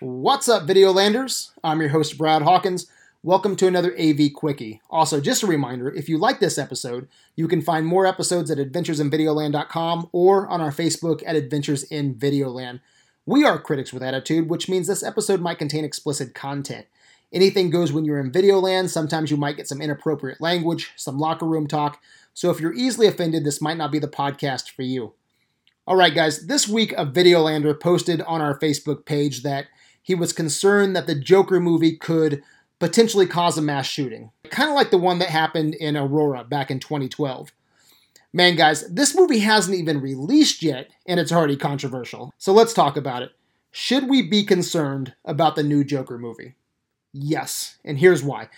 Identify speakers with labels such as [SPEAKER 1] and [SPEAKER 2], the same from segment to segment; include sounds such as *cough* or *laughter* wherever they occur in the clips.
[SPEAKER 1] What's up, Videolanders? I'm your host, Brad Hawkins. Welcome to another AV Quickie. Also, just a reminder if you like this episode, you can find more episodes at adventuresinvideoland.com or on our Facebook at Adventures in Videoland. We are critics with attitude, which means this episode might contain explicit content. Anything goes when you're in Videoland. Sometimes you might get some inappropriate language, some locker room talk. So if you're easily offended, this might not be the podcast for you. All right, guys, this week a Videolander posted on our Facebook page that he was concerned that the Joker movie could potentially cause a mass shooting, kind of like the one that happened in Aurora back in 2012. Man, guys, this movie hasn't even released yet, and it's already controversial. So let's talk about it. Should we be concerned about the new Joker movie? Yes, and here's why.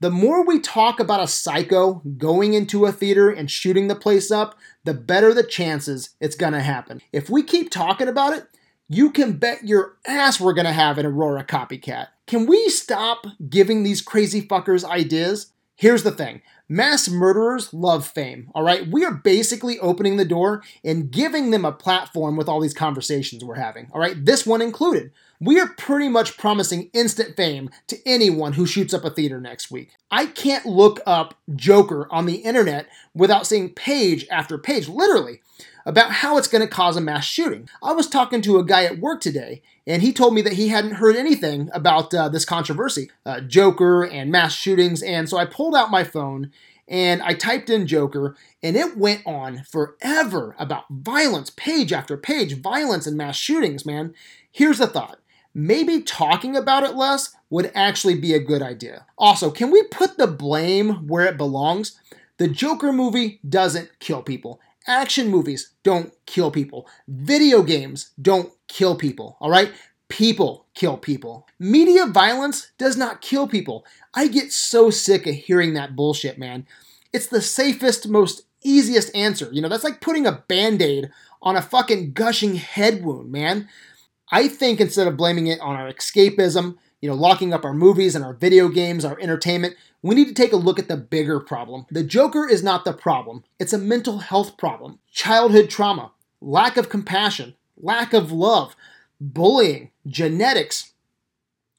[SPEAKER 1] The more we talk about a psycho going into a theater and shooting the place up, the better the chances it's gonna happen. If we keep talking about it, you can bet your ass we're gonna have an Aurora copycat. Can we stop giving these crazy fuckers ideas? Here's the thing mass murderers love fame, all right? We are basically opening the door and giving them a platform with all these conversations we're having, all right? This one included. We are pretty much promising instant fame to anyone who shoots up a theater next week. I can't look up Joker on the internet without seeing page after page, literally about how it's going to cause a mass shooting. I was talking to a guy at work today, and he told me that he hadn't heard anything about uh, this controversy, uh, Joker and mass shootings. And so I pulled out my phone and I typed in Joker, and it went on forever about violence, page after page, violence and mass shootings, man. Here's the thought maybe talking about it less would actually be a good idea. Also, can we put the blame where it belongs? The Joker movie doesn't kill people. Action movies don't kill people. Video games don't kill people, all right? People kill people. Media violence does not kill people. I get so sick of hearing that bullshit, man. It's the safest, most easiest answer. You know, that's like putting a band aid on a fucking gushing head wound, man. I think instead of blaming it on our escapism, you know, locking up our movies and our video games, our entertainment, we need to take a look at the bigger problem. The Joker is not the problem, it's a mental health problem. Childhood trauma, lack of compassion, lack of love, bullying, genetics.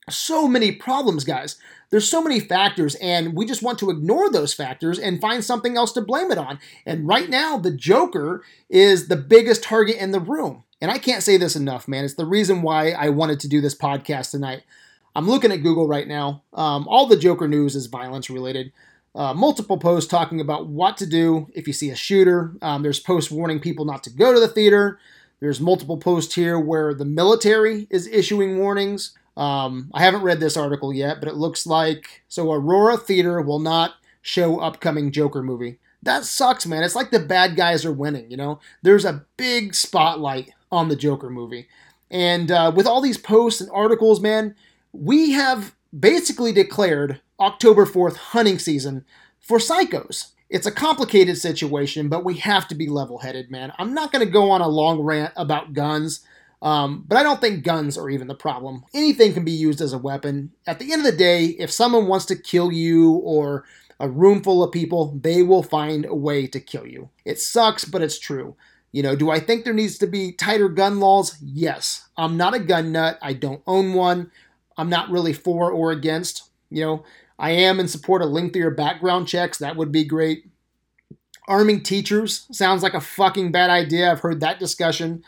[SPEAKER 1] So many problems, guys. There's so many factors, and we just want to ignore those factors and find something else to blame it on. And right now, the Joker is the biggest target in the room. And I can't say this enough, man. It's the reason why I wanted to do this podcast tonight. I'm looking at Google right now. Um, all the Joker news is violence related. Uh, multiple posts talking about what to do if you see a shooter. Um, there's posts warning people not to go to the theater. There's multiple posts here where the military is issuing warnings. Um, I haven't read this article yet, but it looks like so Aurora Theater will not show upcoming Joker movie. That sucks, man. It's like the bad guys are winning, you know? There's a big spotlight on the Joker movie. And uh, with all these posts and articles, man, we have basically declared October 4th hunting season for psychos. It's a complicated situation, but we have to be level headed, man. I'm not going to go on a long rant about guns, um, but I don't think guns are even the problem. Anything can be used as a weapon. At the end of the day, if someone wants to kill you or a room full of people, they will find a way to kill you. It sucks, but it's true. You know, do I think there needs to be tighter gun laws? Yes. I'm not a gun nut. I don't own one. I'm not really for or against. You know, I am in support of lengthier background checks. That would be great. Arming teachers sounds like a fucking bad idea. I've heard that discussion.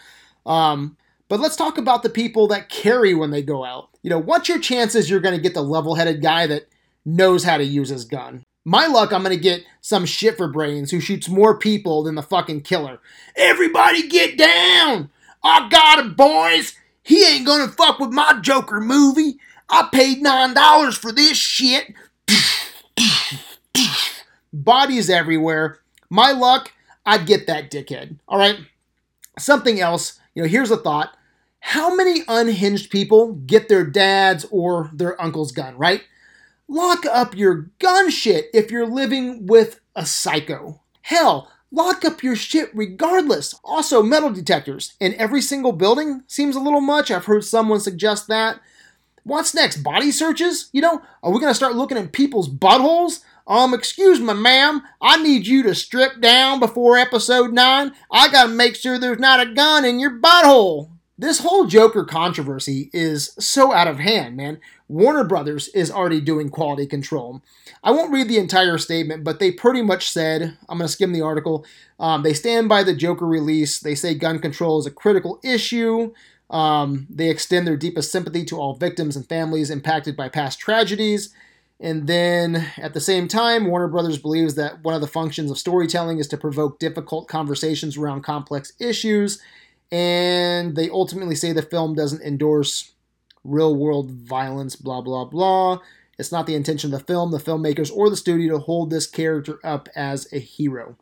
[SPEAKER 1] Um, but let's talk about the people that carry when they go out. You know, what's your chances you're going to get the level headed guy that knows how to use his gun? My luck, I'm to get some shit for brains who shoots more people than the fucking killer. Everybody get down! I got him, boys! He ain't gonna fuck with my Joker movie. I paid $9 for this shit. Bodies everywhere. My luck, I'd get that dickhead. All right. Something else, you know, here's a thought. How many unhinged people get their dad's or their uncle's gun, right? Lock up your gun shit if you're living with a psycho. Hell, Lock up your shit regardless. Also, metal detectors in every single building seems a little much. I've heard someone suggest that. What's next? Body searches? You know, are we going to start looking at people's buttholes? Um, excuse me, ma'am. I need you to strip down before episode 9. I gotta make sure there's not a gun in your butthole. This whole Joker controversy is so out of hand, man. Warner Brothers is already doing quality control. I won't read the entire statement, but they pretty much said I'm going to skim the article. Um, they stand by the Joker release. They say gun control is a critical issue. Um, they extend their deepest sympathy to all victims and families impacted by past tragedies. And then at the same time, Warner Brothers believes that one of the functions of storytelling is to provoke difficult conversations around complex issues. And they ultimately say the film doesn't endorse real world violence, blah, blah, blah. It's not the intention of the film, the filmmakers, or the studio to hold this character up as a hero.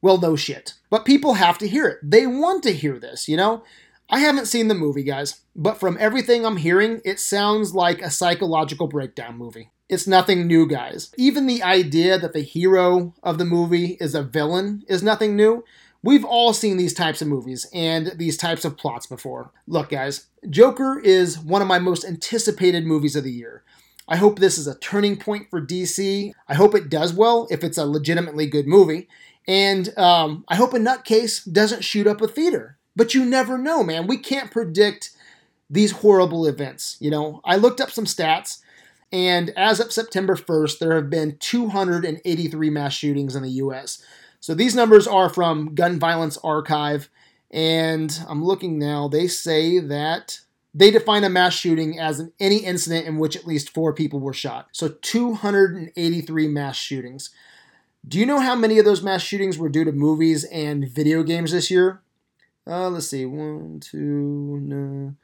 [SPEAKER 1] Well, no shit. But people have to hear it. They want to hear this, you know? I haven't seen the movie, guys, but from everything I'm hearing, it sounds like a psychological breakdown movie. It's nothing new, guys. Even the idea that the hero of the movie is a villain is nothing new. We've all seen these types of movies and these types of plots before. Look, guys, Joker is one of my most anticipated movies of the year. I hope this is a turning point for DC. I hope it does well if it's a legitimately good movie. And um, I hope a nutcase doesn't shoot up a theater. But you never know, man. We can't predict these horrible events. You know, I looked up some stats, and as of September 1st, there have been 283 mass shootings in the US. So these numbers are from Gun Violence Archive, and I'm looking now. They say that they define a mass shooting as an, any incident in which at least four people were shot. So 283 mass shootings. Do you know how many of those mass shootings were due to movies and video games this year? Uh, let's see. One, two, no.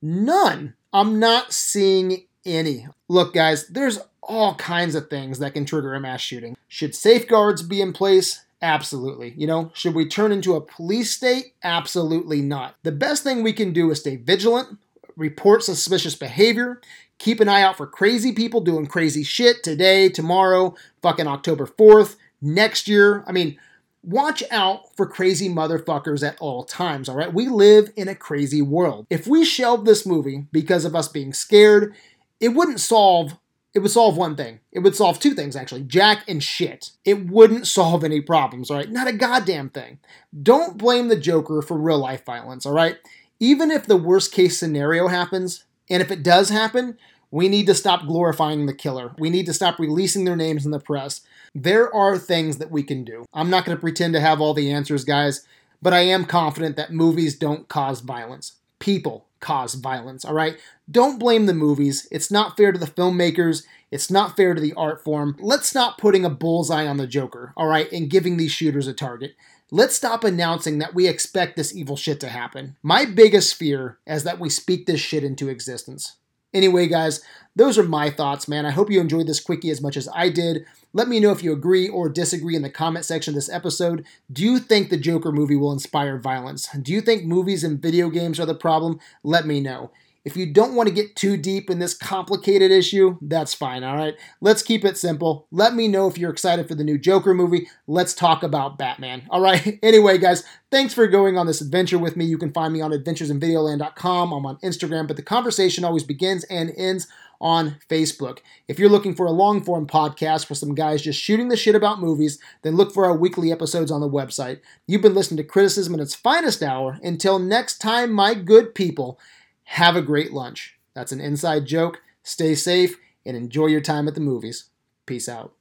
[SPEAKER 1] None. I'm not seeing any. Look, guys, there's all kinds of things that can trigger a mass shooting. Should safeguards be in place? Absolutely. You know, should we turn into a police state? Absolutely not. The best thing we can do is stay vigilant, report suspicious behavior, keep an eye out for crazy people doing crazy shit today, tomorrow, fucking October 4th, next year. I mean, Watch out for crazy motherfuckers at all times, all right? We live in a crazy world. If we shelved this movie because of us being scared, it wouldn't solve it would solve one thing. It would solve two things, actually Jack and shit. It wouldn't solve any problems, all right? Not a goddamn thing. Don't blame the Joker for real life violence, all right? Even if the worst case scenario happens, and if it does happen, we need to stop glorifying the killer. We need to stop releasing their names in the press. There are things that we can do. I'm not going to pretend to have all the answers, guys, but I am confident that movies don't cause violence. People cause violence, all right? Don't blame the movies. It's not fair to the filmmakers. It's not fair to the art form. Let's stop putting a bullseye on the Joker, all right, and giving these shooters a target. Let's stop announcing that we expect this evil shit to happen. My biggest fear is that we speak this shit into existence. Anyway, guys, those are my thoughts, man. I hope you enjoyed this quickie as much as I did. Let me know if you agree or disagree in the comment section of this episode. Do you think the Joker movie will inspire violence? Do you think movies and video games are the problem? Let me know. If you don't want to get too deep in this complicated issue, that's fine, all right? Let's keep it simple. Let me know if you're excited for the new Joker movie. Let's talk about Batman, all right? *laughs* anyway, guys, thanks for going on this adventure with me. You can find me on adventuresinvideoland.com. I'm on Instagram, but the conversation always begins and ends on Facebook. If you're looking for a long form podcast with some guys just shooting the shit about movies, then look for our weekly episodes on the website. You've been listening to Criticism in its finest hour. Until next time, my good people, have a great lunch. That's an inside joke. Stay safe and enjoy your time at the movies. Peace out.